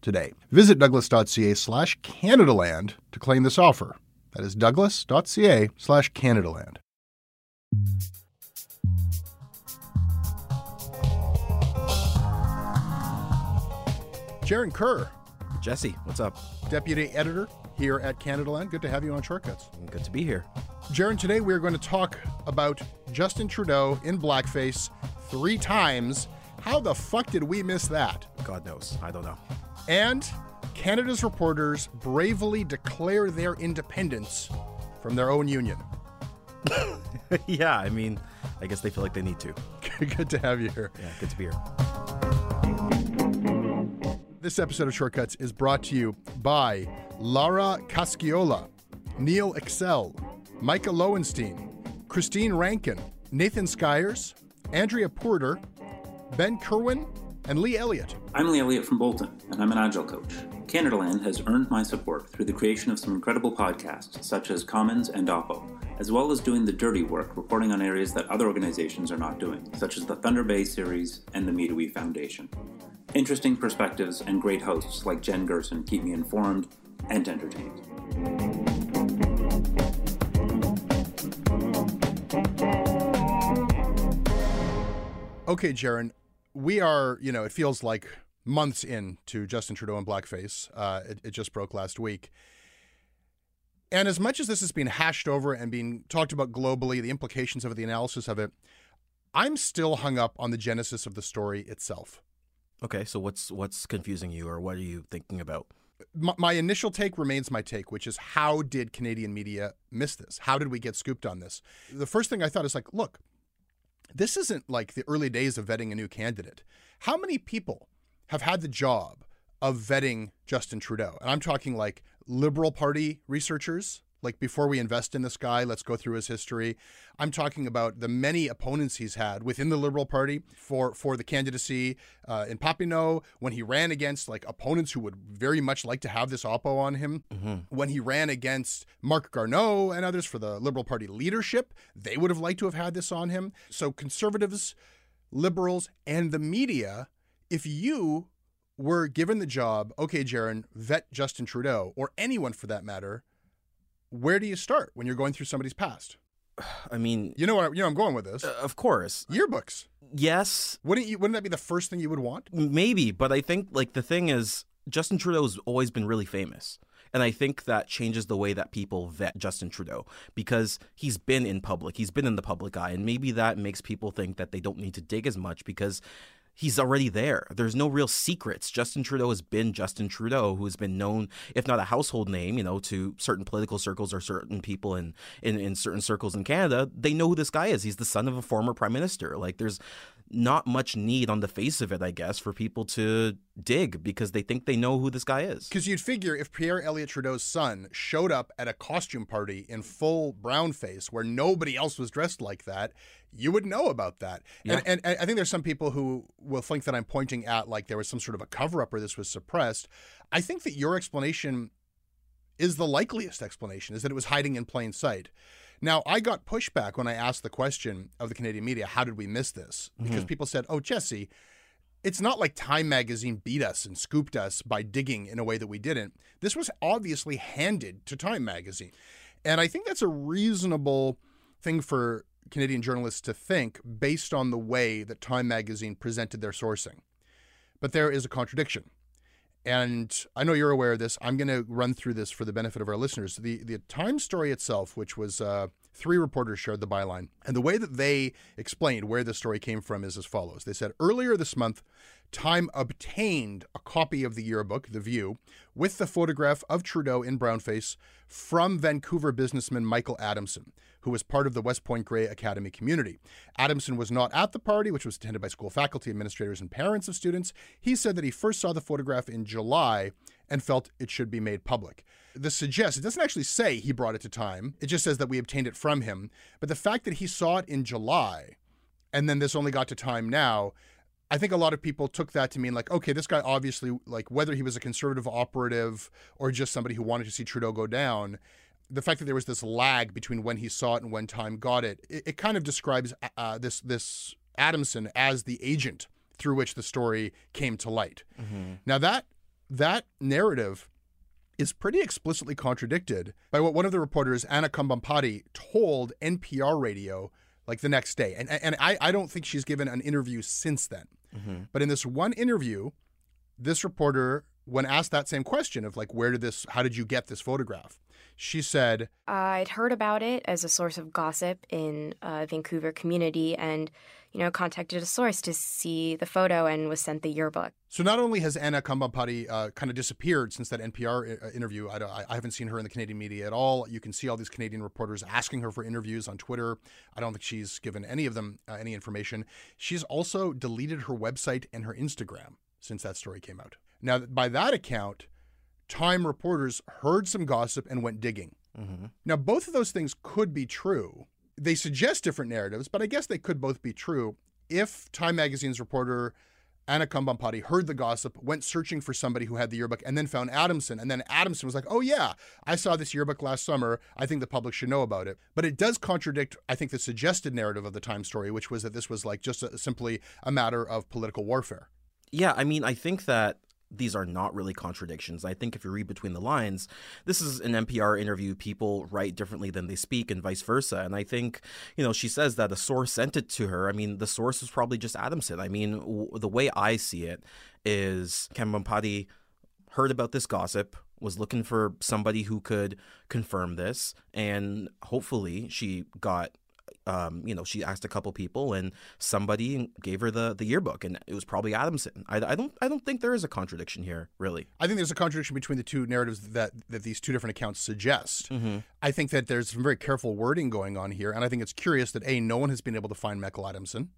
today. Visit douglas.ca slash Canadaland to claim this offer. That is douglas.ca slash Canadaland. Jaron Kerr, Jesse, what's up? Deputy Editor here at Canadaland. Good to have you on Shortcuts. Good to be here. Jaron, today we are going to talk about Justin Trudeau in blackface three times. How the fuck did we miss that? God knows. I don't know. And Canada's reporters bravely declare their independence from their own union. yeah, I mean, I guess they feel like they need to. good to have you here. Yeah, good to be here. This episode of Shortcuts is brought to you by Lara Casciola, Neil Excel, Micah Lowenstein, Christine Rankin, Nathan Skyers, Andrea Porter, Ben Kerwin, and Lee Elliott. I'm Lee Elliott from Bolton, and I'm an Agile coach. Canadaland has earned my support through the creation of some incredible podcasts, such as Commons and Oppo, as well as doing the dirty work reporting on areas that other organizations are not doing, such as the Thunder Bay series and the Me2We Foundation. Interesting perspectives and great hosts like Jen Gerson keep me informed and entertained. Okay, Jaron, we are, you know, it feels like months into Justin Trudeau and blackface. Uh, it, it just broke last week. And as much as this has been hashed over and being talked about globally, the implications of it, the analysis of it, I'm still hung up on the genesis of the story itself. Okay, so what's what's confusing you, or what are you thinking about? My, my, initial take remains my take, which is how did Canadian media miss this? How did we get scooped on this? The first thing I thought is like, look, this isn't like the early days of vetting a new candidate. How many people have had the job of vetting Justin Trudeau? And I'm talking like Liberal Party researchers, like before we invest in this guy, let's go through his history. I'm talking about the many opponents he's had within the Liberal Party for for the candidacy uh, in Papineau when he ran against like opponents who would very much like to have this oppo on him. Mm-hmm. When he ran against Marc Garneau and others for the Liberal Party leadership, they would have liked to have had this on him. So conservatives, liberals, and the media, if you were given the job, okay, Jaron, vet Justin Trudeau or anyone for that matter where do you start when you're going through somebody's past? I mean, you know what? You know I'm going with this. Uh, of course, yearbooks. Yes. Wouldn't you? Wouldn't that be the first thing you would want? Maybe, but I think like the thing is, Justin Trudeau has always been really famous. And I think that changes the way that people vet Justin Trudeau because he's been in public, he's been in the public eye, and maybe that makes people think that they don't need to dig as much because he's already there. There's no real secrets. Justin Trudeau has been Justin Trudeau, who has been known, if not a household name, you know, to certain political circles or certain people in, in, in certain circles in Canada. They know who this guy is. He's the son of a former prime minister. Like there's not much need on the face of it, I guess, for people to dig because they think they know who this guy is. Because you'd figure if Pierre Elliott Trudeau's son showed up at a costume party in full brown face where nobody else was dressed like that, you would know about that. Yeah. And, and I think there's some people who will think that I'm pointing at like there was some sort of a cover up or this was suppressed. I think that your explanation is the likeliest explanation, is that it was hiding in plain sight. Now, I got pushback when I asked the question of the Canadian media, how did we miss this? Because mm-hmm. people said, oh, Jesse, it's not like Time Magazine beat us and scooped us by digging in a way that we didn't. This was obviously handed to Time Magazine. And I think that's a reasonable thing for Canadian journalists to think based on the way that Time Magazine presented their sourcing. But there is a contradiction. And I know you're aware of this. I'm going to run through this for the benefit of our listeners. The the Time story itself, which was uh, three reporters shared the byline, and the way that they explained where the story came from is as follows. They said earlier this month, Time obtained a copy of the yearbook, The View, with the photograph of Trudeau in brownface from Vancouver businessman Michael Adamson, who was part of the West Point Grey Academy community. Adamson was not at the party, which was attended by school faculty, administrators, and parents of students. He said that he first saw the photograph in July and felt it should be made public. This suggests, it doesn't actually say he brought it to Time, it just says that we obtained it from him. But the fact that he saw it in July and then this only got to Time now, I think a lot of people took that to mean like, okay, this guy obviously, like, whether he was a conservative operative or just somebody who wanted to see Trudeau go down, the fact that there was this lag between when he saw it and when Time got it, it, it kind of describes uh, this this Adamson as the agent through which the story came to light. Now that that narrative is pretty explicitly contradicted by what one of the reporters, Anna Kambhampaty, told NPR radio like the next day. And and I, I don't think she's given an interview since then. But in this one interview, this reporter, when asked that same question of like, where did this, how did you get this photograph? She said, I'd heard about it as a source of gossip in uh, Vancouver community and, you know, contacted a source to see the photo and was sent the yearbook. So not only has Anna Kambhampaty uh, kind of disappeared since that NPR uh, interview, I, I haven't seen her in the Canadian media at all. You can see all these Canadian reporters asking her for interviews on Twitter. I don't think she's given any of them uh, any information. She's also deleted her website and her Instagram since that story came out. Now, by that account, Time reporters heard some gossip and went digging. Now, both of those things could be true. They suggest different narratives, but I guess they could both be true if Time Magazine's reporter Anna Kambhampaty heard the gossip, went searching for somebody who had the yearbook, and then found Adamson. And then Adamson was like, oh, yeah, I saw this yearbook last summer. I think the public should know about it. But it does contradict, I think, the suggested narrative of the Time story, which was that this was like just a, simply a matter of political warfare. Yeah, I mean, I think that these are not really contradictions. I think if you read between the lines, this is an NPR interview. People write differently than they speak, and vice versa. And I think, you know, she says that a source sent it to her. I mean, the source was probably just Adamson. I mean, w- the way I see it is Kambhampaty heard about this gossip, was looking for somebody who could confirm this, and hopefully she got. Um, you know, she asked a couple people, and somebody gave her the, the yearbook, and it was probably Adamson. I, I don't I don't think there is a contradiction here, really. I think there's a contradiction between the two narratives that, that these two different accounts suggest. I think that there's some very careful wording going on here, and I think it's curious that A, no one has been able to find Michael Adamson,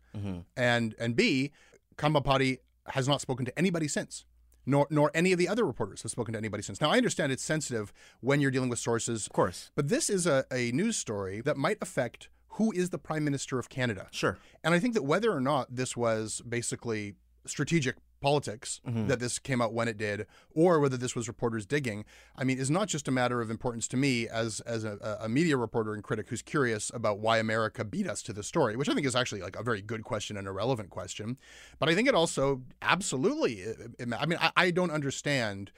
and and B, Kambhampaty has not spoken to anybody since. Nor, nor any of the other reporters have spoken to anybody since. Now, I understand it's sensitive when you're dealing with sources. Of course. But this is a, a news story that might affect who is the Prime Minister of Canada. Sure. And I think that whether or not this was basically strategic politics that this came out when it did, or whether this was reporters digging, I mean, is not just a matter of importance to me as as a, a media reporter and critic who's curious about why America beat us to the story, which I think is actually like a very good question and a relevant question. But I think it also absolutely, I mean, I, I don't understand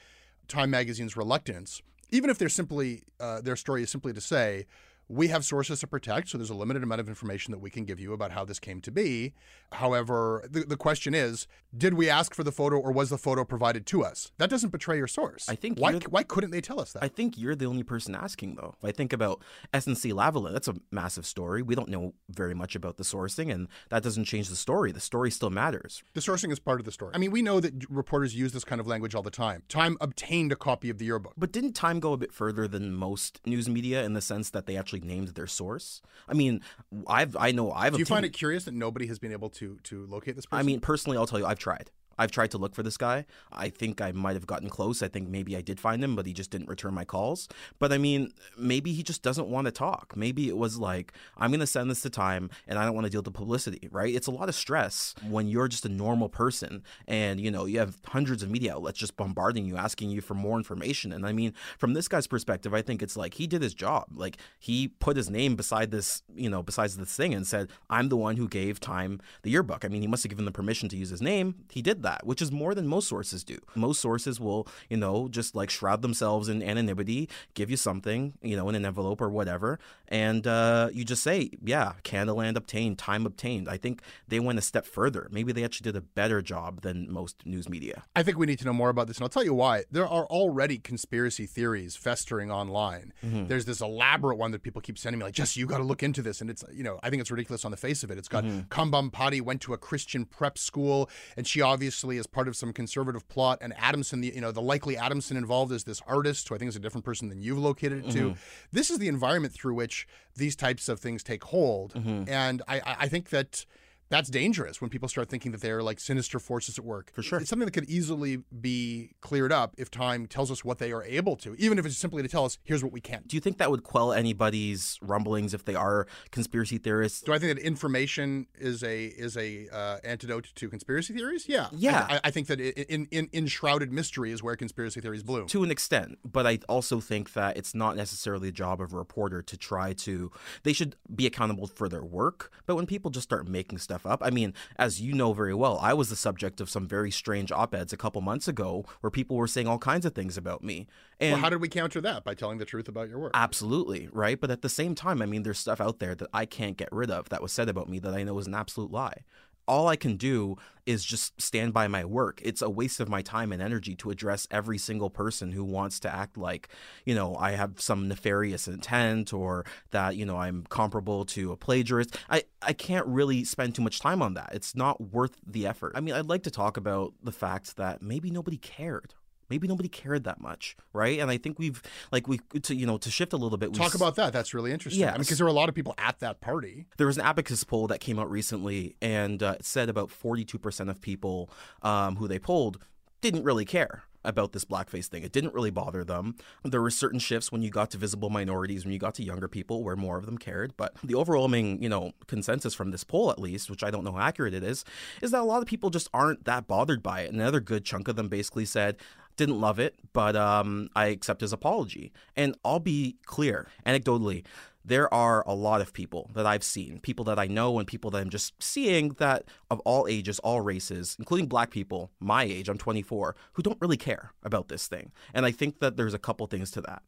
Time Magazine's reluctance, even if they're simply uh, their story is simply to say we have sources to protect, so there's a limited amount of information that we can give you about how this came to be. However, the, the question is, did we ask for the photo or was the photo provided to us? That doesn't betray your source. I think why you're- why couldn't they tell us that? I think you're the only person asking, though. If I think about SNC Lavalin, that's a massive story. We don't know very much about the sourcing, and that doesn't change the story. The story still matters. the sourcing is part of the story. I mean, we know that reporters use this kind of language all the time. Time obtained a copy of the yearbook. But didn't Time go a bit further than most news media in the sense that they actually named their source. I mean, I've I know I've. Do you find it curious that nobody has been able to to locate this person? I mean, personally, I'll tell you, I've tried. I've tried to look for this guy. I think I might have gotten close. I think maybe I did find him, but he just didn't return my calls. But I mean, maybe he just doesn't want to talk. Maybe it was like, I'm going to send this to time and I don't want to deal with the publicity, right? It's a lot of stress when you're just a normal person and, you know, you have hundreds of media outlets just bombarding you, asking you for more information. And I mean, from this guy's perspective, I think it's like he did his job. Like he put his name beside this, you know, besides this thing and said, I'm the one who gave Time the yearbook. I mean, he must have given them permission to use his name. He did that, which is more than most sources do. Most sources will, you know, just like shroud themselves in anonymity, give you something, you know, in an envelope or whatever, and uh, you just say, yeah, Canadaland obtained, Time obtained. I think they went a step further. Maybe they actually did a better job than most news media. I think we need to know more about this, and I'll tell you why. There are already conspiracy theories festering online. Mm-hmm. There's this elaborate one that people keep sending me, like, "Jess, you got to look into this." And it's, you know, I think it's ridiculous on the face of it. It's got Mm-hmm. Kambam went to a Christian prep school, and she obviously is part of some conservative plot. And Adamson, the you know, the likely Adamson involved is this artist, who I think is a different person than you've located it to. Mm-hmm. This is the environment through which these types of things take hold, Mm-hmm. and I I think that that's dangerous when people start thinking that they are like sinister forces at work. For sure. It's something that could easily be cleared up if time tells us what they are able to, even if it's simply to tell us, here's what we can't. Do you think that would quell anybody's rumblings if they are conspiracy theorists? Do I think that information is a is a uh, antidote to conspiracy theories? Yeah, Yeah. I, I think that in, in in shrouded mystery is where conspiracy theories bloom. to an extent but i also think that it's not necessarily the job of a reporter to try to they should be accountable for their work but when people just start making stuff up i mean as you know very well i was the subject of some very strange op-eds a couple months ago where people were saying all kinds of things about me and well, how did we counter that by telling the truth about your work? Absolutely, right? But at the same time, I mean, there's stuff out there that I can't get rid of that was said about me that I know is an absolute lie. All I can do is just stand by my work. It's a waste of my time and energy to address every single person who wants to act like, you know, I have some nefarious intent or that, you know, I'm comparable to a plagiarist. I, I can't really spend too much time on that. It's not worth the effort. I mean, I'd like to talk about the fact that maybe nobody cared maybe nobody cared that much right and i think we've like we to you know to shift a little bit we Talk about that. That's really interesting. I mean, because there were a lot of people at that party. there was an abacus poll that came out recently and uh, it said about 42% of people um, who they polled didn't really care about this blackface thing. It didn't really bother them. There were certain shifts when you got to visible minorities, when you got to younger people, where more of them cared. But the overwhelming, you know, consensus from this poll, at least, which I don't know how accurate it is, is that a lot of people just aren't that bothered by it. Another good chunk of them basically said, didn't love it, but um, I accept his apology. And I'll be clear, anecdotally, there are a lot of people that I've seen, people that I know, and people that I'm just seeing that of all ages, all races, including black people, my age, I'm 24, who don't really care about this thing. And I think that there's a couple things to that.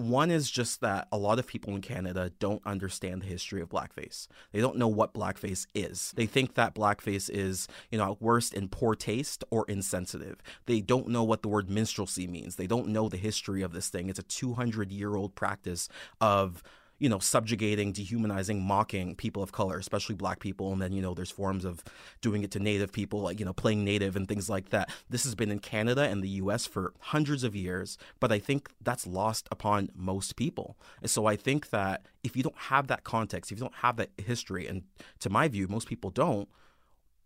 One is just that a lot of people in Canada don't understand the history of blackface. They don't know what blackface is. They think that blackface is, you know, at worst in poor taste or insensitive. They don't know what the word minstrelsy means. They don't know the history of this thing. It's a 200 year old practice of you know, subjugating, dehumanizing, mocking people of color, especially black people. And then, you know, there's forms of doing it to native people, like, you know, playing native and things like that. This has been in Canada and the US for hundreds of years, but I think that's lost upon most people. And so I think that if you don't have that context, if you don't have that history, and to my view, most people don't,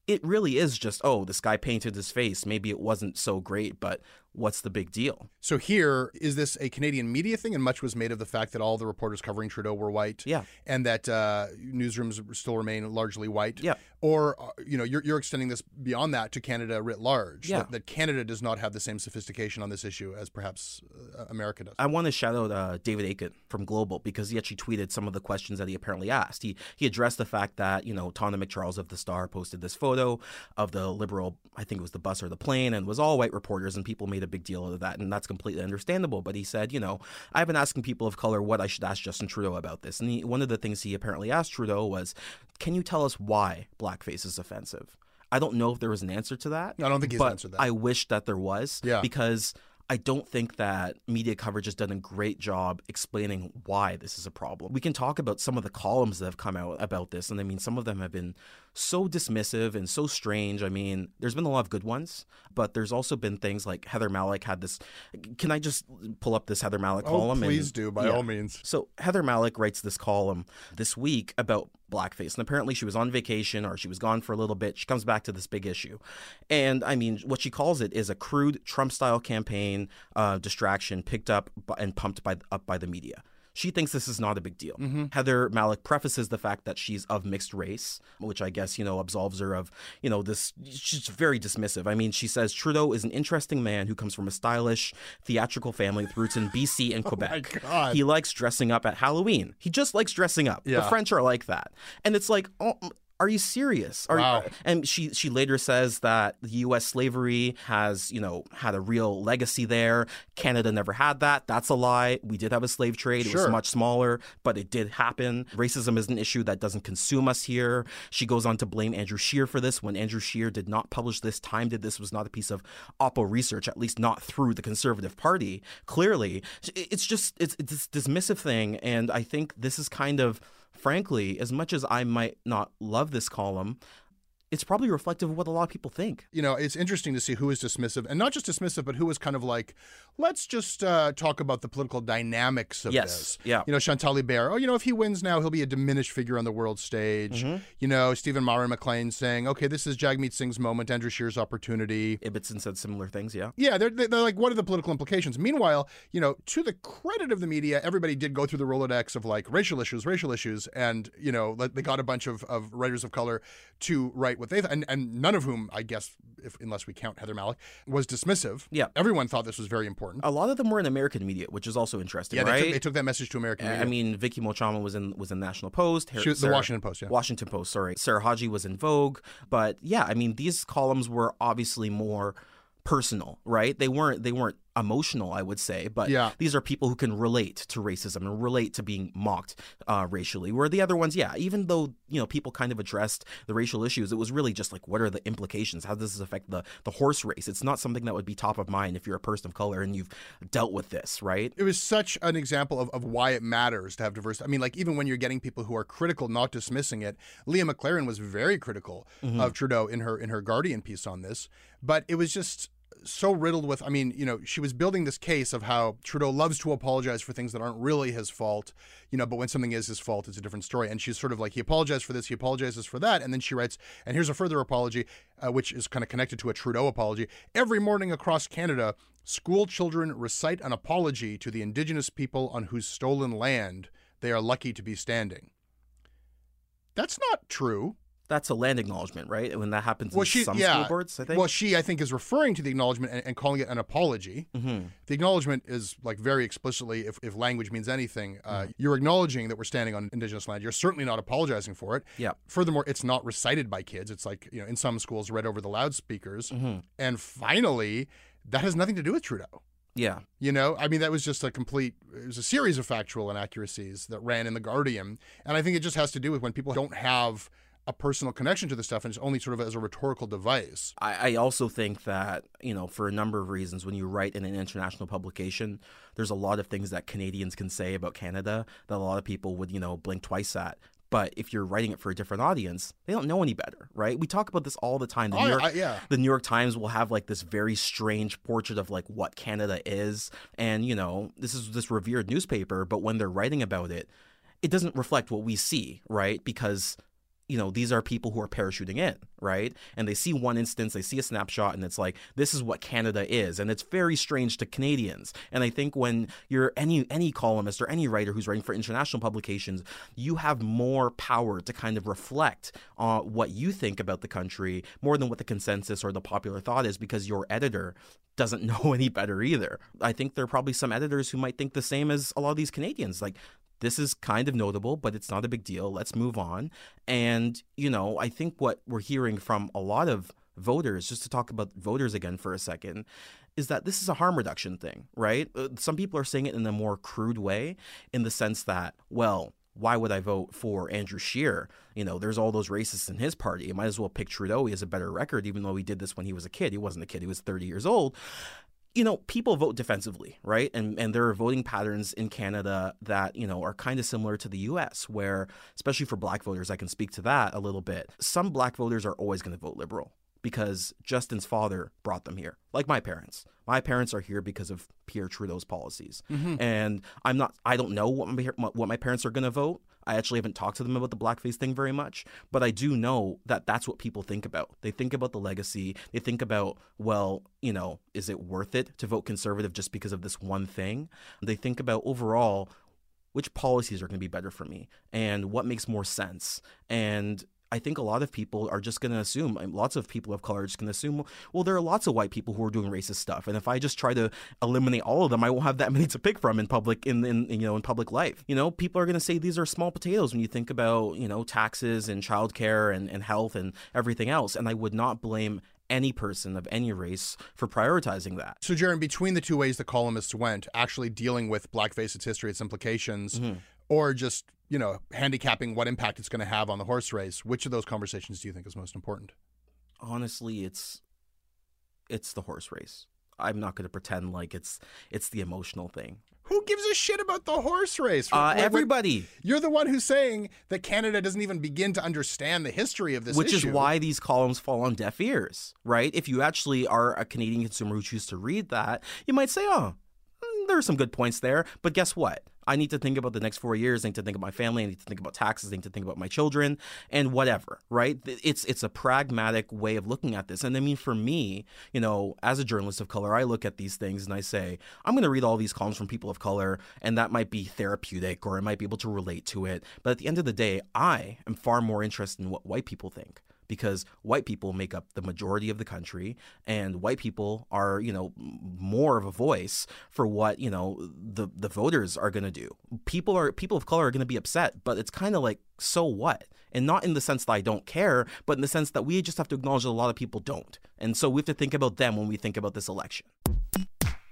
it really is just, oh, this guy painted his face. Maybe it wasn't so great, but what's the big deal? So here is this a Canadian media thing, and much was made of the fact that all the reporters covering Trudeau were white, Yeah. and that uh, newsrooms still remain largely white, Yeah. Or uh, you know, you're, you're extending this beyond that to Canada writ large. Yeah. That, that Canada does not have the same sophistication on this issue as perhaps uh, America does. I want to shout out uh, David Akin from Global because he actually tweeted some of the questions that he apparently asked. He he addressed the fact that you know Tonda MacCharles of the Star posted this photo of the liberal, I think it was the bus or the plane, and it was all white reporters, and people made a big deal out of that, and that's completely understandable. But he said, you know, I've been asking people of color what I should ask Justin Trudeau about this, and he, one of the things he apparently asked Trudeau was, "Can you tell us why blackface is offensive?" I don't know if there was an answer to that. I don't think he's answered that. I wish that there was. Yeah. Because I don't think that media coverage has done a great job explaining why this is a problem. We can talk about some of the columns that have come out about this, and I mean, some of them have been so dismissive and so strange. I mean, there's been a lot of good ones, but there's also been things like Heather Mallick had this. Can I just pull up this Heather Mallick Oh, column? please and- do, by yeah. all means. So Heather Mallick writes this column this week about blackface, and apparently she was on vacation or she was gone for a little bit. She comes back to this big issue, and I mean, what she calls it is a crude Trump-style campaign uh, distraction picked up and pumped by up by the media. She thinks this is not a big deal. Mm-hmm. Heather Mallick prefaces the fact that she's of mixed race, which I guess, you know, absolves her of, you know, this. She's very dismissive. I mean, she says Trudeau is an interesting man who comes from a stylish, theatrical family with roots in BC and oh Quebec. God. He likes dressing up at Halloween. He just likes dressing up. The French are like that. And it's like, oh, are you serious? Are Wow. you, and she she later says that the U.S. slavery has you know had a real legacy there. Canada never had that. That's a lie. We did have a slave trade. It was much smaller, but it did happen. Racism is an issue that doesn't consume us here. She goes on to blame Andrew Scheer for this when Andrew Scheer did not publish this. Time did this was not a piece of Oppo research, at least not through the Conservative Party. Clearly, it's just it's it's this dismissive thing, and I think this is kind of frankly, as much as I might not love this column, it's probably reflective of what a lot of people think. you know, it's interesting to see who is dismissive, and not just dismissive, but who is kind of like, let's just uh, talk about the political dynamics of Yes, this. yeah. You know, Chantal Hébert, oh, you know, if he wins now, he'll be a diminished figure on the world stage. Mm-hmm. You know, Stephen Maher McLean saying, okay, this is Jagmeet Singh's moment, Andrew Scheer's opportunity. Ibbitson said similar things, yeah. Yeah, they're, they're like, what are the political implications? Meanwhile, you know, to the credit of the media, everybody did go through the Rolodex of like racial issues, racial issues, and, you know, they got a bunch of, of writers of color to write what they th- and, and none of whom, I guess, if unless we count Heather Mallick, was dismissive. Yeah. Everyone thought this was very important. A lot of them were in American media, which is also interesting, yeah, they, right? took, they took that message to American media. I mean, Vicky Mochama was in was in National Post. She was- the Washington Post, yeah. Washington Post. Sorry, Sarah Haji was in Vogue. But yeah, I mean, these columns were obviously more personal, right? They weren't they weren't emotional, I would say. But Yeah. these are people who can relate to racism and relate to being mocked uh, racially. Where the other ones, yeah, even though you know people kind of addressed the racial issues, it was really just like, what are the implications? How does this affect the the horse race? It's not something that would be top of mind if you're a person of color and you've dealt with this, right? it was such an example of, of why it matters to have diversity. I mean, like even when you're getting people who are critical, not dismissing it. Leah McLaren was very critical of Trudeau in her in her Guardian piece on this, but it was just so riddled with. I mean, you know, she was building this case of how Trudeau loves to apologize for things that aren't really his fault, you know, but when something is his fault, it's a different story. And she's sort of like, he apologized for this, he apologizes for that, and then she writes, and here's a further apology, uh, which is kind of connected to a Trudeau apology. Every morning across Canada, school children recite an apology to the Indigenous people on whose stolen land they are lucky to be standing. That's not true. That's a land acknowledgement, right? When that happens Well, in she, some yeah. school boards, I think. Well, she, I think, is referring to the acknowledgement and, and calling it an apology. Mhm. The acknowledgement is like very explicitly, if, if language means anything, uh, you're acknowledging that we're standing on Indigenous land. You're certainly not apologizing for it. Yeah. Furthermore, it's not recited by kids. It's like, you know, in some schools, read over the loudspeakers. Mm-hmm. And finally, that has nothing to do with Trudeau. Yeah. You know, I mean, that was just a complete, it was a series of factual inaccuracies that ran in The Guardian. And I think it just has to do with when people don't have a personal connection to the stuff and it's only sort of as a rhetorical device. I, I also think that, you know, for a number of reasons, when you write in an international publication, there's a lot of things that Canadians can say about Canada that a lot of people would, you know, blink twice at. But if you're writing it for a different audience, they don't know any better, right? We talk about this all the time. The Oh, New York, I- yeah. the New York Times will have like this very strange portrait of like what Canada is, and you know, this is this revered newspaper. But when they're writing about it, it doesn't reflect what we see, right? Because you know, these are people who are parachuting in, right? And they see one instance, they see a snapshot, and it's like, this is what Canada is. And it's very strange to Canadians. And I think when you're any any columnist or any writer who's writing for international publications, you have more power to kind of reflect on what you think about the country more than what the consensus or the popular thought is because your editor doesn't know any better either. I think there are probably some editors who might think the same as a lot of these Canadians. Like, this is kind of notable, but it's not a big deal. Let's move on. And, you know, I think what we're hearing from a lot of voters, just to talk about voters again for a second, is that this is a harm reduction thing, right? Uh, Some people are saying it in a more crude way, in the sense that, well, why would I vote for Andrew Scheer? You know, there's all those racists in his party. You might as well pick Trudeau. He has a better record, even though he did this when he was a kid. He wasn't a kid, he was 30 years old you know, people vote defensively, right? And and there are voting patterns in Canada that, you know, are kind of similar to the US where especially for black voters, I can speak to that a little bit. Some black voters are always going to vote liberal because Justin's father brought them here, like my parents. My parents are here because of Pierre Trudeau's policies, mm-hmm. and I'm not. I don't know what my what my parents are going to vote. I actually haven't talked to them about the blackface thing very much, but I do know that that's what people think about. They think about the legacy. They think about, well, you know, is it worth it to vote conservative just because of this one thing? They think about overall which policies are going to be better for me and what makes more sense and I think a lot of people are just going to assume, lots of people of color are just going to assume, well, there are lots of white people who are doing racist stuff, and if I just try to eliminate all of them, I won't have that many to pick from in public in, in you know in public life. You know, people are going to say these are small potatoes when you think about you know taxes and childcare and, and health and everything else, and I would not blame any person of any race for prioritizing that. So, Jaron, between the two ways the columnists went, actually dealing with blackface, its history, its implications, mm-hmm. or just you know, handicapping what impact it's going to have on the horse race, which of those conversations do you think is most important? Honestly, it's it's the horse race. I'm not going to pretend like it's it's the emotional thing. Who gives a shit about the horse race? Uh, everybody. You're the one who's saying that Canada doesn't even begin to understand the history of this Which issue. is why these columns fall on deaf ears, right? If you actually are a Canadian consumer who chooses to read that, you might say, oh, mm, there are some good points there. But guess what? I need to think about the next four years. I need to think about my family. I need to think about taxes. I need to think about my children and whatever. Right? It's it's a pragmatic way of looking at this. And I mean, for me, you know, as a journalist of color, I look at these things and I say, I'm going to read all these columns from people of color, and that might be therapeutic or I might be able to relate to it. But at the end of the day, I am far more interested in what white people think because white people make up the majority of the country and white people are you know more of a voice for what you know the the voters are going to do. People are people of color are going to be upset but it's kind of like so what? And not in the sense that I don't care but in the sense that we just have to acknowledge that a lot of people don't. And so we have to think about them when we think about this election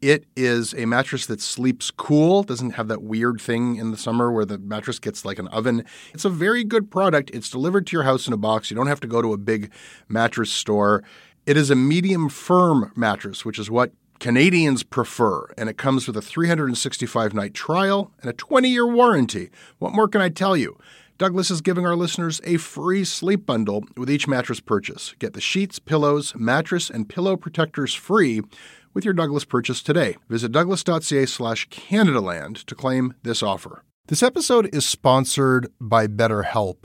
It is a mattress that sleeps cool, doesn't have that weird thing in the summer where the mattress gets like an oven. It's a very good product. It's delivered to your house in a box. You don't have to go to a big mattress store. It is a medium firm mattress, which is what Canadians prefer, and it comes with a 365 night trial and a 20 year warranty. What more can I tell you? Douglas is giving our listeners a free sleep bundle with each mattress purchase. Get the sheets, pillows, mattress, and pillow protectors free with your Douglas purchase today. Visit douglas.ca slash Canadaland to claim this offer. This episode is sponsored by BetterHelp.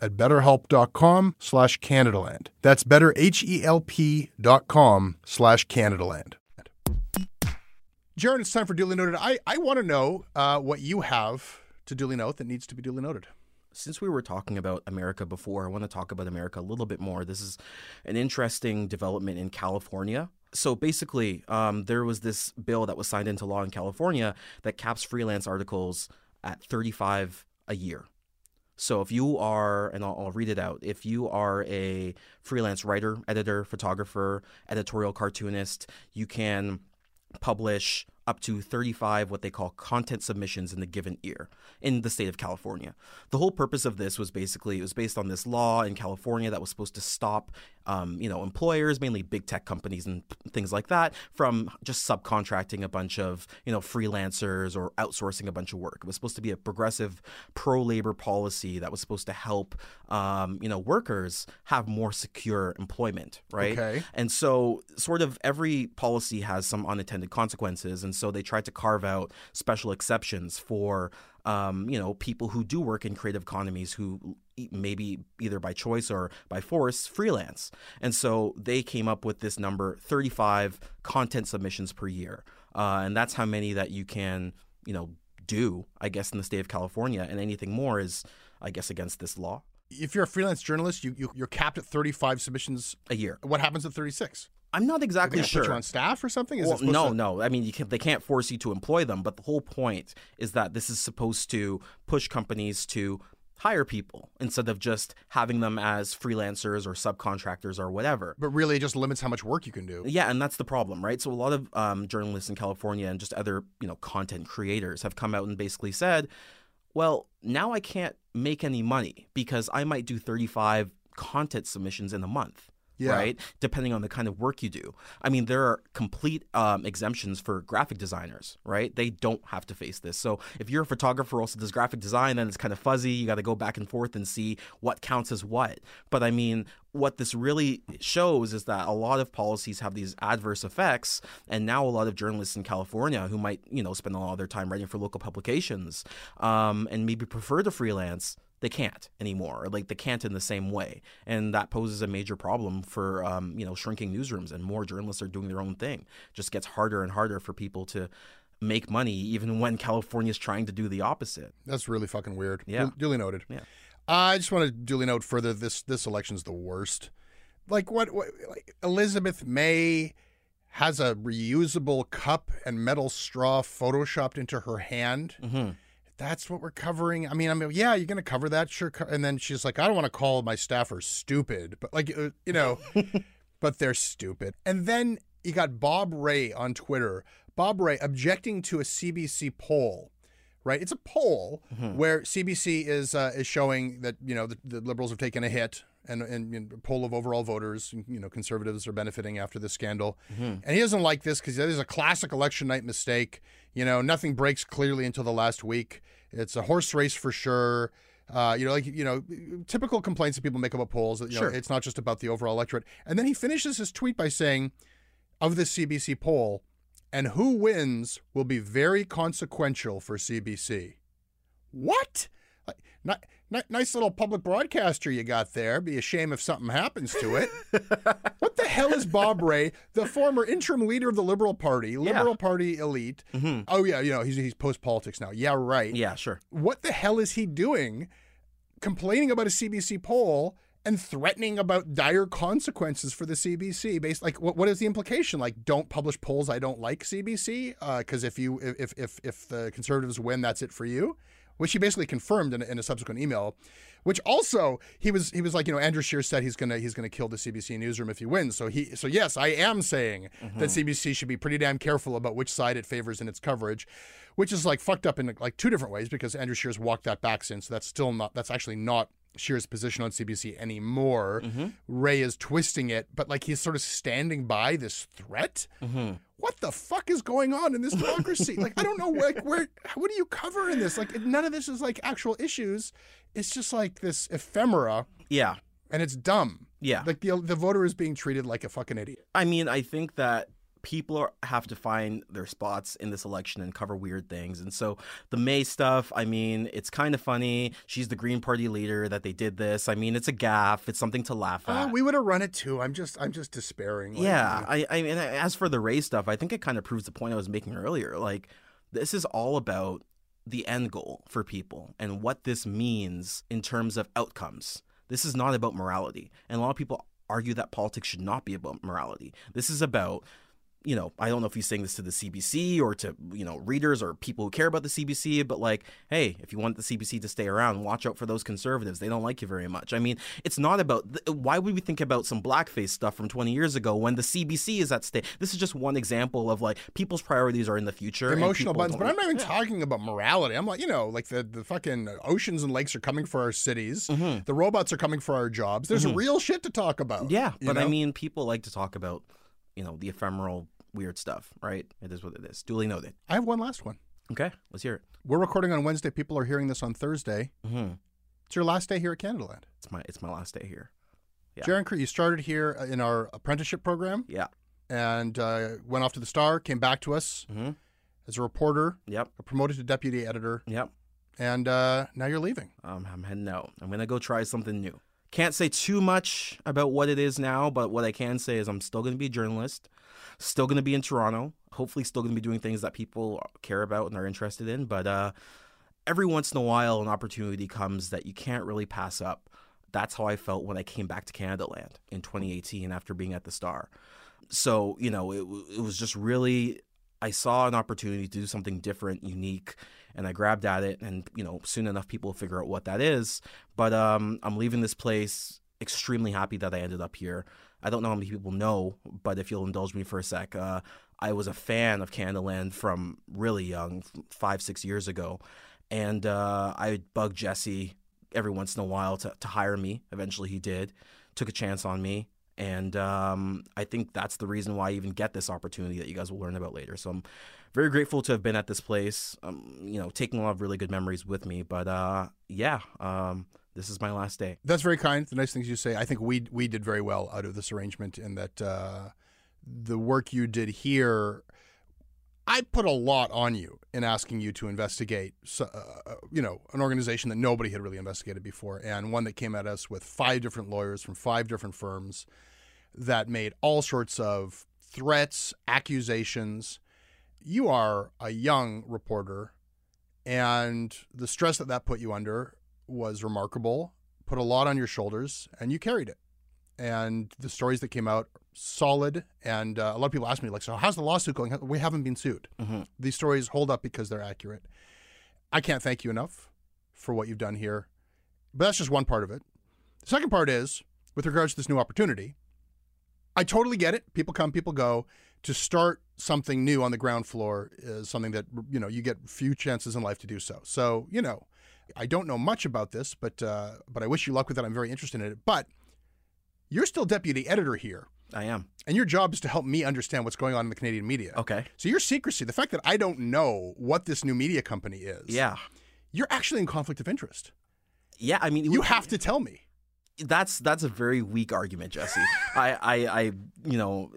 at betterhelp.com slash Canadaland. That's betterhelp.com slash Canadaland. Jaron, it's time for Duly Noted. I, I want to know uh, what you have to duly note that needs to be duly noted since we were talking about America before, I want to talk about America a little bit more. This is an interesting development in California. So basically, um, there was this bill that was signed into law in California that caps freelance articles at 35 a year. So if you are, and I'll, I'll, read it out, if you are a freelance writer, editor, photographer, editorial cartoonist, you can publish up to 35 what they call content submissions in the given year in the state of California. The whole purpose of this was basically it was based on this law in California that was supposed to stop um, you know employers, mainly big tech companies and things like that, from just subcontracting a bunch of you know freelancers or outsourcing a bunch of work. It was supposed to be a progressive pro labor policy that was supposed to help um, you know workers have more secure employment, right? Okay. And so sort of every policy has some unintended consequences, and so they tried to carve out special exceptions for um, you know people who do work in creative economies who maybe either by choice or by force freelance. And so they came up with this number 35 content submissions per year. Uh, and that's how many that you can, you know, do, I guess, in the state of California. And anything more is, I guess, against this law. If you're a freelance journalist, you, you you're capped at 35 submissions a year. What happens at 36? I'm not exactly sure. Put you on staff or something? Is Well, no, to- no. I mean, you can, they can't force you to employ them, but the whole point is that this is supposed to push companies to hire people instead of just having them as freelancers or subcontractors or whatever. But really, it just limits how much work you can do. Yeah, and that's the problem, right? So a lot of um, journalists in California and just other, you know, content creators have come out and basically said, "Well, now I can't make any money because I might do 35 content submissions in a month." Yeah. Right, depending on the kind of work you do. I mean, there are complete um, exemptions for graphic designers. Right, they don't have to face this. So, if you're a photographer also does graphic design, then it's kind of fuzzy. You got to go back and forth and see what counts as what. But I mean, what this really shows is that a lot of policies have these adverse effects and now a lot of journalists in california who might you know spend a lot of their time writing for local publications um, and maybe prefer to freelance they can't anymore like they can't in the same way and that poses a major problem for um, you know shrinking newsrooms and more journalists are doing their own thing it just gets harder and harder for people to make money even when california's trying to do the opposite That's really fucking weird. Yeah. Du- Duly noted. Yeah. I just want to duly note further this this election's the worst. Like what, what like Elizabeth May has a reusable cup and metal straw photoshopped into her hand. mm-hmm. That's what we're covering. I mean, I mean, yeah, you're going to cover that, sure. And then she's like, I don't want to call my staffers stupid, but like, uh, you know, but they're stupid. And then you got Bob Rae on Twitter. Bob Rae objecting to a CBC poll. Right, it's a poll where CBC is uh, is showing that you know the, the liberals have taken a hit, and and you know, poll of overall voters, you know, conservatives are benefiting after this scandal, and he doesn't like this because this is a classic election night mistake. You know, nothing breaks clearly until the last week. It's a horse race for sure. Uh, you know, like you know, typical complaints that people make about polls. That, you Sure. know, it's not just about the overall electorate. And then he finishes his tweet by saying, "Of the CBC poll, and who wins will be very consequential for CBC." What? Like, ni- ni- nice little public broadcaster you got there. Be a shame if something happens to it. what the hell is Bob Rae, the former interim leader of the Liberal Party, Liberal Party elite? Mm-hmm. Oh yeah, you know he's he's post politics now. Yeah, right. yeah sure What the hell is he doing? Complaining about a CBC poll and threatening about dire consequences for the CBC. Based like what what is the implication? Like don't publish polls I don't like CBC because uh, if you if if if the conservatives win, that's it for you. Which he basically confirmed in a, in a subsequent email. Which also he was he was like you know Andrew Scheer said he's gonna he's gonna kill the CBC newsroom if he wins. So he so yes I am saying that mm-hmm. CBC should be pretty damn careful about which side it favors in its coverage, which is like fucked up in like two different ways because Andrew Scheer's walked that back since. So that's still not that's actually not Scheer's position on CBC anymore. Mm-hmm. Rae is twisting it, but like he's sort of standing by this threat. Mm-hmm. What the fuck is going on in this democracy? like I don't know like where what do you cover in this? Like none of this is like actual issues. It's just like this ephemera, yeah and it's dumb. yeah Like the the voter is being treated like a fucking idiot. I mean, I think that people are, have to find their spots in this election and cover weird things. And so the May stuff, I mean, it's kind of funny. She's the Green Party leader that they did this. I mean, it's a gaffe. It's something to laugh Oh, at. we would have run it too. I'm just I'm just despairing. Like, yeah, I, I mean, as for the Rae stuff, I think it kind of proves the point I was making earlier. Like, this is all about the end goal for people and what this means in terms of outcomes. This is not about morality. And a lot of people argue that politics should not be about morality. This is about you know, I don't know if he's saying this to the CBC or to, you know, readers or people who care about the CBC, but like, hey, if you want the CBC to stay around, watch out for those conservatives. They don't like you very much. I mean, it's not about, why would we think about some blackface stuff from 20 years ago when the CBC is at stake? This is just one example of like people's priorities are in the future. Emotional buttons, but I'm not even yeah. talking about morality. I'm like, you know, like the, the fucking oceans and lakes are coming for our cities. Mm-hmm. The robots are coming for our jobs. There's mm-hmm. real shit to talk about. Yeah, but know? I mean, people like to talk about you know, the ephemeral weird stuff, right? It is what it is. Duly noted. I have one last one. Okay, let's hear it. We're recording on Wednesday. People are hearing this on Thursday. Mm-hmm. It's your last day here at Canadaland. It's my it's my last day here. Yeah. Jaron you started here uh, in our apprenticeship program. Yeah. And uh, went off to the Star, came back to us mm-hmm. as a reporter. Yep. Promoted to deputy editor. Yep. And uh, now you're leaving. Um, I'm heading out. I'm gonna go try something new. Can't say too much about what it is now, but what I can say is I'm still going to be a journalist, still going to be in Toronto, hopefully still going to be doing things that people care about and are interested in. But uh, every once in a while, an opportunity comes that you can't really pass up. That's how I felt when I came back to Canadaland in 2018 after being at the Star. So, you know, it, it was just really, I saw an opportunity to do something different, unique, and I grabbed at it. And you know, soon enough, people will figure out what that is. But um, I'm leaving this place extremely happy that I ended up here. I don't know how many people know, but if you'll indulge me for a sec, uh, I was a fan of Canadaland from really young, five six years ago, and uh, I bug Jesse every once in a while to, to hire me. Eventually, he did. Took a chance on me. And um, I think that's the reason why I even get this opportunity that you guys will learn about later. So I'm very grateful to have been at this place. Um, you know, taking a lot of really good memories with me. But uh, yeah, um, this is my last day. That's very kind. The nice things you say. I think we we did very well out of this arrangement in that uh, the work you did here. I put a lot on you in asking you to investigate, uh, uh, you know, an organization that nobody had really investigated before, and one that came at us with five different lawyers from five different firms that made all sorts of threats, accusations. You are a young reporter, and the stress that that put you under was remarkable, put a lot on your shoulders, and you carried it. And the stories that came out, solid. And uh, a lot of people ask me, like, so how's the lawsuit going? We haven't been sued. Mm-hmm. These stories hold up because they're accurate. I can't thank you enough for what you've done here. But that's just one part of it. The second part is with regards to this new opportunity, I totally get it. People come, people go. To start something new on the ground floor is something that you know you get few chances in life to do so. So you know, I don't know much about this, but uh, but I wish you luck with it. I'm very interested in it. But you're still deputy editor here. I am. And your job is to help me understand what's going on in the Canadian media. Okay. So your secrecy, the fact that I don't know what this new media company is. Yeah. You're actually in conflict of interest. Yeah, I mean, you have to tell me that's that's a very weak argument, Jesse. I, I, I, you know,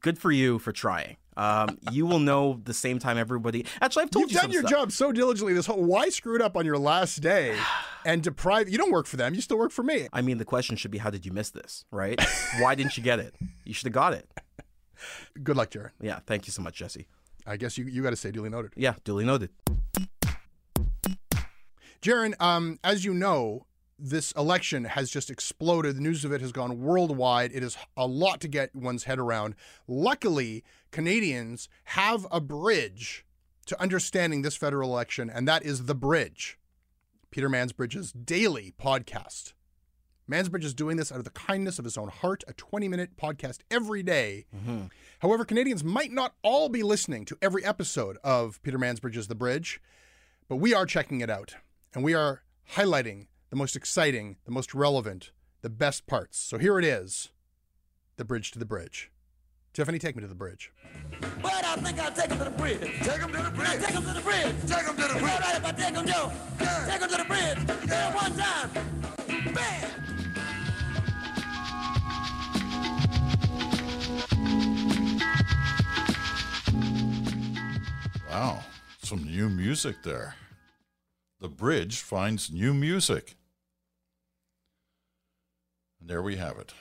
good for you for trying. Um, you will know the same time everybody. Actually, I've told You've you have done your stuff. job so diligently. This whole why screw it up on your last day and deprive you don't work for them. You still work for me. I mean, the question should be, how did you miss this? Right? why didn't you get it? You should have got it. Good luck, Jaren. Yeah, thank you so much, Jesse. I guess you you got to say duly noted. Yeah, duly noted. Jaren, um, as you know, this election has just exploded. The news of it has gone worldwide. It is a lot to get one's head around. Luckily, Canadians have a bridge to understanding this federal election, and that is The Bridge, Peter Mansbridge's daily podcast. Mansbridge is doing this out of the kindness of his own heart, a 20 minute podcast every day. Mm-hmm. However, Canadians might not all be listening to every episode of Peter Mansbridge's The Bridge, but we are checking it out, and we are highlighting the most exciting, the most relevant, the best parts. So here it is The Bridge to the Bridge. Tiffany, take me to the bridge. But I think I'll take him to the bridge. Take him to the bridge. take him to the bridge. Take him to the bridge. All right, if I take him, Joe. Yeah. Take him to the bridge. Yeah. one time. Bam! Wow, some new music there the bridge finds new music. And there we have it.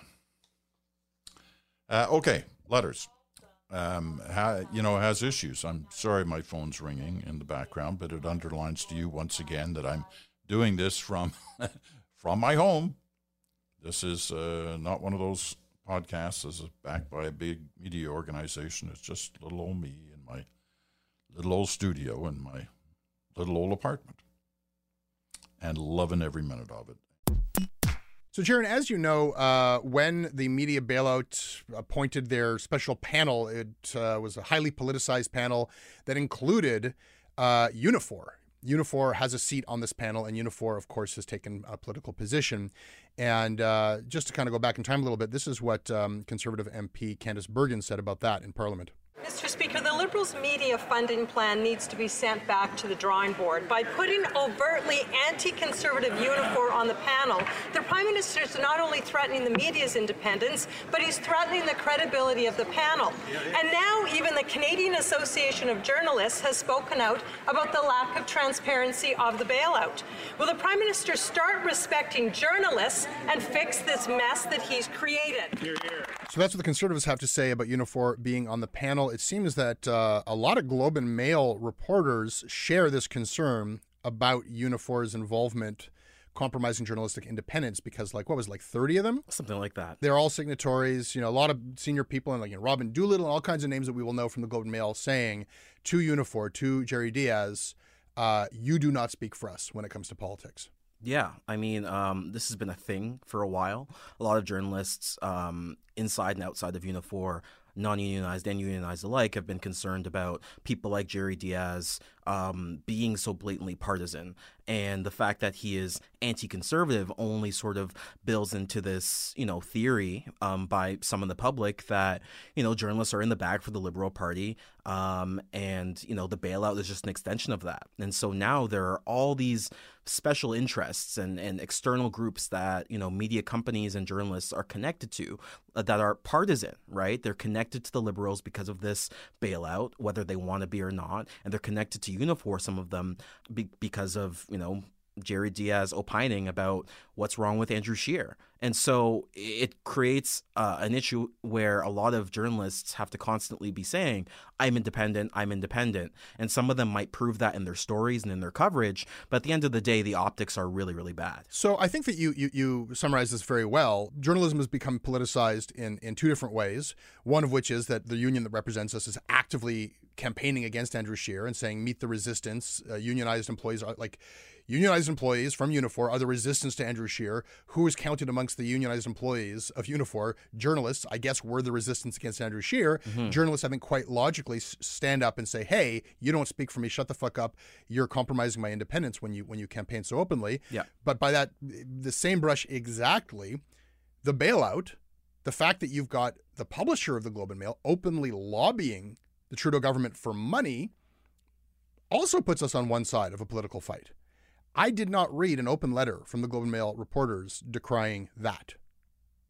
Uh, okay, letters. Um, ha, you know, has issues. I'm sorry my phone's ringing in the background, but it underlines to you once again that I'm doing this from from my home. This is uh, not one of those podcast is backed by a big media organization. It's just little old me in my little old studio in my little old apartment, and loving every minute of it. So, Jaren, as you know, uh, when the media bailout appointed their special panel, it uh, was a highly politicized panel that included uh, Unifor. Unifor has a seat on this panel, and Unifor, of course, has taken a political position. And uh, just to kind of go back in time a little bit, this is what um, Conservative MP Candice Bergen said about that in Parliament. Mr. Speaker, the Liberals' media funding plan needs to be sent back to the drawing board. By putting overtly anti-conservative Unifor on the panel, the Prime Minister is not only threatening the media's independence, but he's threatening the credibility of the panel. And now even the Canadian Association of Journalists has spoken out about the lack of transparency of the bailout. Will the Prime Minister start respecting journalists and fix this mess that he's created? So that's what the Conservatives have to say about Unifor being on the panel. It seems that uh, a lot of Globe and Mail reporters share this concern about Unifor's involvement compromising journalistic independence because like what was it, like 30 of them Something like that. they're all signatories you know a lot of senior people and like you know, robyn doolittle and all kinds of names that we will know from the globe and mail saying to unifor to jerry dias uh, you do not speak for us when it comes to politics Yeah, I mean, um, this has been a thing for a while. A lot of journalists um, inside and outside of Unifor, non-unionized and unionized alike, have been concerned about people like Jerry Dias um, being so blatantly partisan, and the fact that he is anti-conservative only sort of builds into this, you know, theory um, by some of the public that you know journalists are in the bag for the Liberal Party, um, and you know the bailout is just an extension of that. And so now there are all these special interests and, and external groups that you know media companies and journalists are connected to uh, that are partisan, right? They're connected to the liberals because of this bailout, whether they want to be or not, and they're connected to Unifor, some of them, be- because of you know Jerry Dias opining about what's wrong with Andrew Scheer. And so it creates uh, an issue where a lot of journalists have to constantly be saying, I'm independent, I'm independent. And some of them might prove that in their stories and in their coverage. But at the end of the day, the optics are really, really bad. So I think that you you, you summarize this very well. Journalism has become politicized in, in two different ways. One of which is that the union that represents us is actively campaigning against Andrew Scheer and saying meet the resistance. Uh, unionized employees are like unionized employees from Unifor are the resistance to Andrew Scheer. Who is counted amongst the unionized employees of Unifor? Journalists, I guess, were the resistance against Andrew Scheer. Mm-hmm. Journalists, I think, quite logically stand up and say, "Hey, you don't speak for me. Shut the fuck up. You're compromising my independence when you when you campaign so openly." Yeah. But by that, the same brush exactly, the bailout, the fact that you've got the publisher of the Globe and Mail openly lobbying the Trudeau government for money also puts us on one side of a political fight. I did not read an open letter from the Globe and Mail reporters decrying that.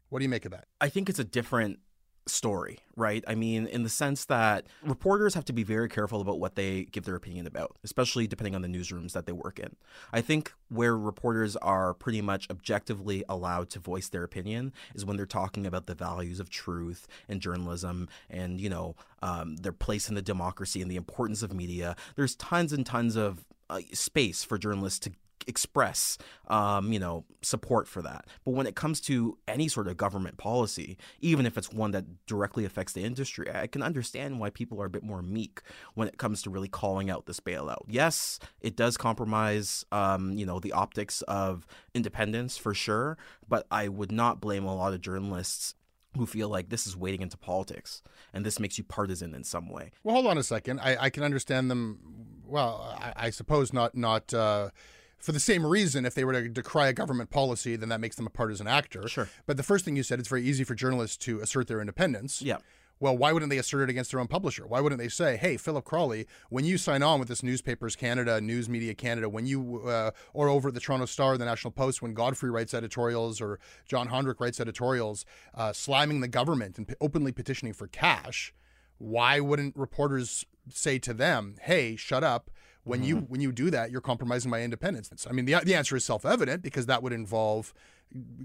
What do you make of that? I think it's a different story, right? I mean, in the sense that reporters have to be very careful about what they give their opinion about, especially depending on the newsrooms that they work in. I think where reporters are pretty much objectively allowed to voice their opinion is when they're talking about the values of truth and journalism and, you know, um, their place in the democracy and the importance of media. There's tons and tons of uh, space for journalists to express um, you know support for that. But when it comes to any sort of government policy even if it's one that directly affects the industry i can understand why people are a bit more meek when it comes to really calling out this bailout. Yes it does compromise um, you know the optics of independence for sure but i would not blame a lot of journalists who feel like this is wading into politics and this makes you partisan in some way Well, hold on a second. I, I can understand them. Well, I, I suppose not not uh, for the same reason. If they were to decry a government policy, then that makes them a partisan actor. Sure. But the first thing you said, it's very easy for journalists to assert their independence. yeah Well, why wouldn't they assert it against their own publisher? Why wouldn't they say, "Hey, Phillip Crawley, when you sign on with this Newspapers Canada, News Media Canada, when you uh, or over at the Toronto Star, the National Post, when Godfrey writes editorials or John Honderich writes editorials, uh, slamming the government and p- openly petitioning for cash, why wouldn't reporters say to them, "Hey, shut up"? When you when you do that, you're compromising my independence. I mean, the the answer is self evident because that would involve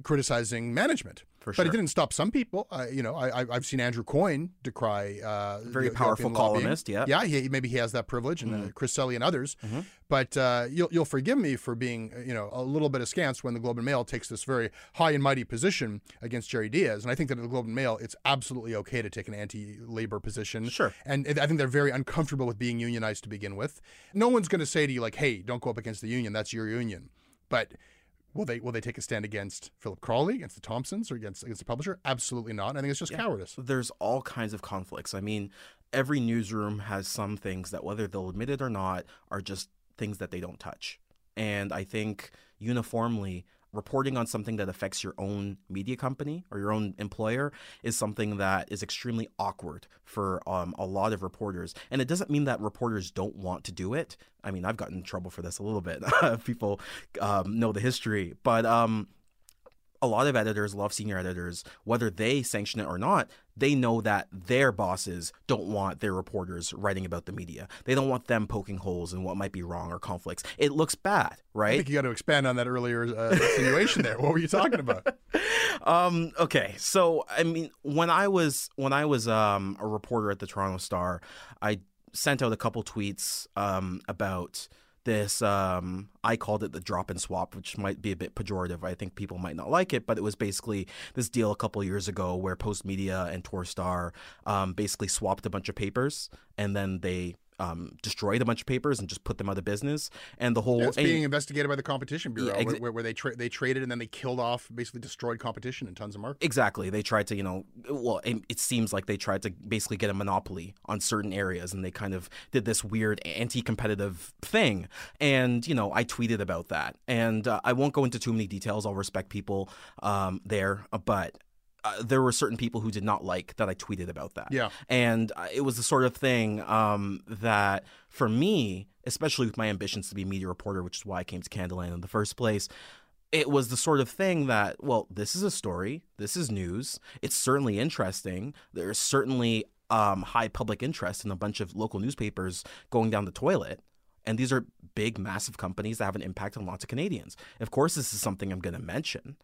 criticizing management. For But it didn't stop some people. Uh, you know, I, I- I've seen Andrew Coyne decry uh, Very powerful lobbying. columnist, yeah. yeah. He, maybe he has that privilege, and uh, Chris Selly and others. Mm-hmm. But uh, you'll you'll forgive me for being uh, you know a little bit askance when the Globe and Mail takes this very high and mighty position against Jerry Dias, and I think that at the Globe and Mail it's absolutely okay to take an anti-labor position. Sure. And I think they're very uncomfortable with being unionized to begin with. No one's going to say to you like, "Hey, don't go up against the union. That's your union." But will they will they take a stand against Phillip Crawley, against the Thomsons, or against against the publisher? Absolutely not. I think it's just cowardice. there's all kinds of conflicts. I mean, every newsroom has some things that, whether they'll admit it or not, are just things that they don't touch. And I think uniformly, reporting on something that affects your own media company or your own employer is something that is extremely awkward for um, a lot of reporters. And it doesn't mean that reporters don't want to do it. I mean, I've gotten in trouble for this a little bit. People um, know the history, but. Um, a lot of editors, a lot of senior editors, whether they sanction it or not, they know that their bosses don't want their reporters writing about the media. They don't want them poking holes in what might be wrong or conflicts. It looks bad, right? I think you got to expand on that earlier uh, insinuation there. What were you talking about? um okay so i mean when i was when i was um a reporter at the toronto star i sent out a couple tweets um about this um i called it the drop and swap which might be a bit pejorative. I think people might not like it but it was basically this deal a couple years ago where postmedia and torstar um basically swapped a bunch of papers and then they um, destroyed a bunch of papers and just put them out of business, and the whole It's and- being investigated by the Competition Bureau, Yeah, ex- where, where, they tra- they traded and then they killed off, basically destroyed competition in tons of markets. Exactly. They tried to, you know, well, it, it seems like they tried to basically get a monopoly on certain areas and they kind of did this weird anti competitive thing. And, you know, I tweeted about that. And uh, I won't go into too many details. I'll respect people um, there. But uh, there were certain people who did not like that I tweeted about that. Yeah. And uh, it was the sort of thing um, that, for me, especially with my ambitions to be a media reporter, which is why I came to Canadaland in the first place, it was the sort of thing that, well, this is a story, this is news, it's certainly interesting. There's certainly um, high public interest in a bunch of local newspapers going down the toilet. And these are big, massive companies that have an impact on lots of Canadians. Of course, this is something I'm going to mention.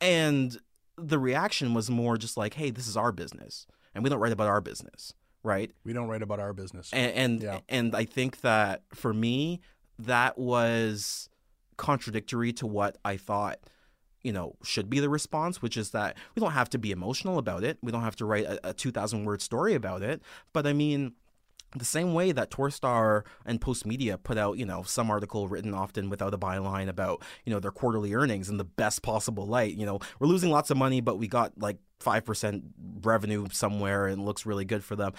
And the reaction was more just like, hey, this is our business. And we don't write about our business, right? We don't write about our business. And and, Yeah. and I think that for me, that was contradictory to what I thought, you know, should be the response, which is that we don't have to be emotional about it. We don't have to write a, a two thousand word story about it. But I mean. The same way that Torstar and Postmedia put out, you know, some article written often without a byline about, you know, their quarterly earnings in the best possible light. You know, we're losing lots of money, but we got like five percent revenue somewhere and looks really good for them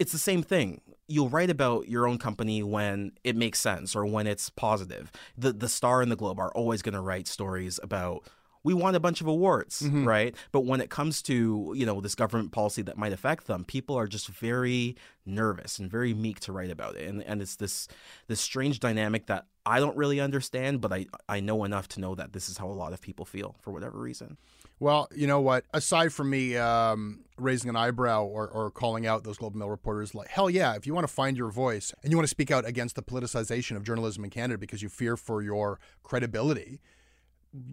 it's the same thing. You'll write about your own company when it makes sense or when it's positive. The the Star and the Globe are always going to write stories about we won a bunch of awards, right? But when it comes to, you know, this government policy that might affect them, people are just very nervous and very meek to write about it. And and it's this this strange dynamic that I don't really understand, but I I know enough to know that this is how a lot of people feel for whatever reason. Well, you know what? Aside from me um, raising an eyebrow or, or calling out those Globe and Mail reporters, like hell yeah, if you want to find your voice and you want to speak out against the politicization of journalism in Canada because you fear for your credibility,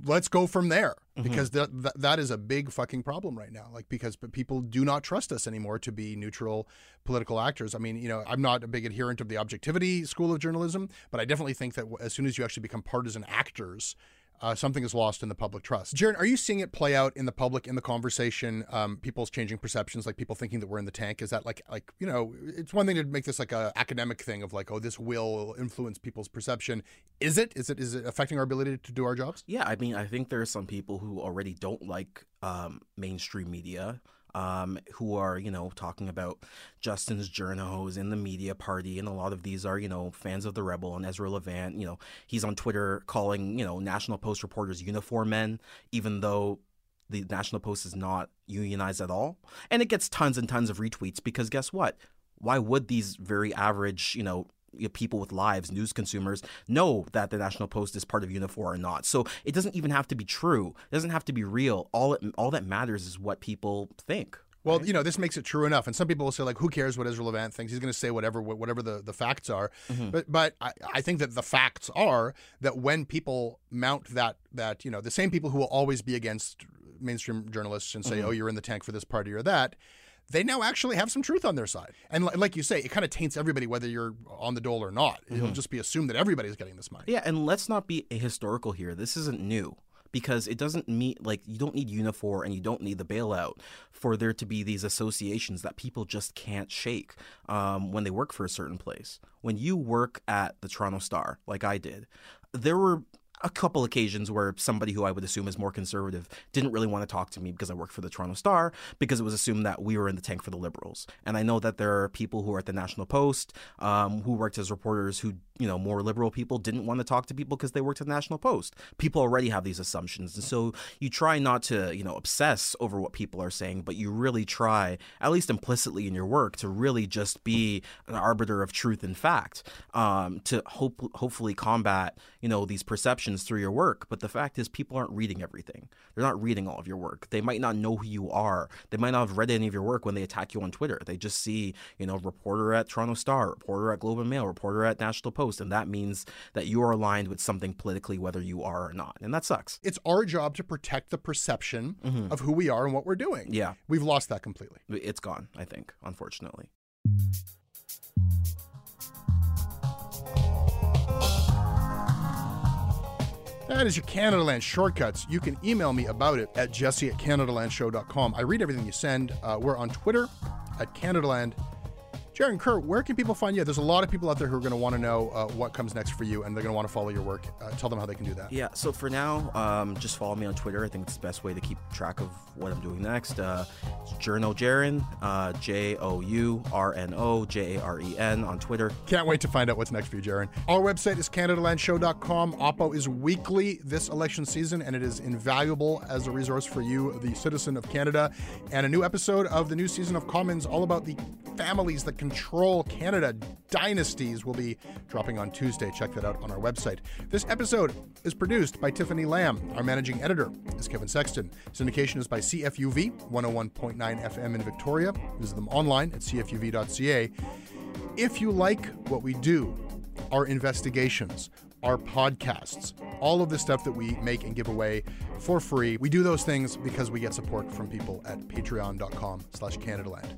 let's go from there mm-hmm. because that, that that is a big fucking problem right now. Like because people do not trust us anymore to be neutral political actors. I mean, you know, I'm not a big adherent of the objectivity school of journalism, but I definitely think that as soon as you actually become partisan actors uh, something is lost in the public trust. Jaren, are you seeing it play out in the public, in the conversation? Um, people's changing perceptions, like people thinking that we're in the tank. Is that like, like you know, it's one thing to make this like a academic thing of like, oh, this will influence people's perception. Is it? Is it? Is it affecting our ability to do our jobs? Yeah, I mean, I think there are some people who already don't like um, mainstream media. Um, who are you know talking about Justin's journos in the media party, and a lot of these are you know fans of the Rebel and Ezra Levant. You know he's on Twitter calling you know National Post reporters uniform men, even though the National Post is not unionized at all, and it gets tons and tons of retweets because guess what? Why would these very average you know you know, people with lives, news consumers, know that the National Post is part of Unifor or not. So it doesn't even have to be true. It doesn't have to be real. All it, all that matters is what people think. Well, you know, this makes it true enough. And some people will say, like, who cares what Ezra Levant thinks? He's going to say whatever, whatever the, the facts are. Mm-hmm. But, but I, I think that the facts are that when people mount that, that you know, the same people who will always be against mainstream journalists and say, Mm-hmm. oh, you're in the tank for this party or that. They now actually have some truth on their side, and li- like you say, it kind of taints everybody whether you're on the dole or not. Mm-hmm. It'll just be assumed that everybody's getting this money. Yeah, and let's not be historical here. This isn't new because it doesn't meet like you don't need Unifor and you don't need the bailout for there to be these associations that people just can't shake um, when they work for a certain place. When you work at the Toronto Star, like I did, there were a couple occasions where somebody who I would assume is more conservative didn't really want to talk to me because I worked for the Toronto Star because it was assumed that we were in the tank for the Liberals. And I know that there are people who are at the National Post um, who worked as reporters who, you know, more liberal people didn't want to talk to people because they worked at the National Post. People already have these assumptions. And so you try not to, you know, obsess over what people are saying, but you really try, at least implicitly in your work, to really just be an arbiter of truth and fact um, to hope, hopefully combat, you know, these perceptions through your work. But the fact is, people aren't reading everything. They're not reading all of your work. They might not know who you are. They might not have read any of your work when they attack you on Twitter. They just see, you know, reporter at Toronto Star, reporter at Globe and Mail, reporter at National Post, and that means that you are aligned with something politically, whether you are or not, and that sucks. It's our job to protect the perception of who we are and what we're doing. Yeah. We've lost that completely. It's gone, I think, unfortunately. That is your Canadaland shortcuts. You can email me about it at jesse at CanadaLandShow.com. I read everything you send. Uh, we're on Twitter at CanadaLand. Jaren Kerr, where can people find you? There's a lot of people out there who are going to want to know uh, what comes next for you, and they're going to want to follow your work. Uh, tell them how they can do that. Yeah, so for now, um, just follow me on Twitter. I think it's the best way to keep track of what I'm doing next. Uh, it's Journo Jaren, uh, J O U R N O J A R E N on Twitter. Can't wait to find out what's next for you, Jaren. Our website is CanadaLandShow.com. Oppo is weekly this election season, and it is invaluable as a resource for you, the citizen of Canada. And a new episode of the new season of Commons, all about the families that control Canada, dynasties, will be dropping on Tuesday. Check that out on our website. This episode is produced by Tiffany Lamb. Our managing editor is Kevin Sexton. Syndication is by CFUV, 101.9 FM in Victoria. Visit them online at cfuv.ca. If you like what we do, our investigations, our podcasts, all of the stuff that we make and give away for free, we do those things because we get support from people at patreon.com slash CanadaLand.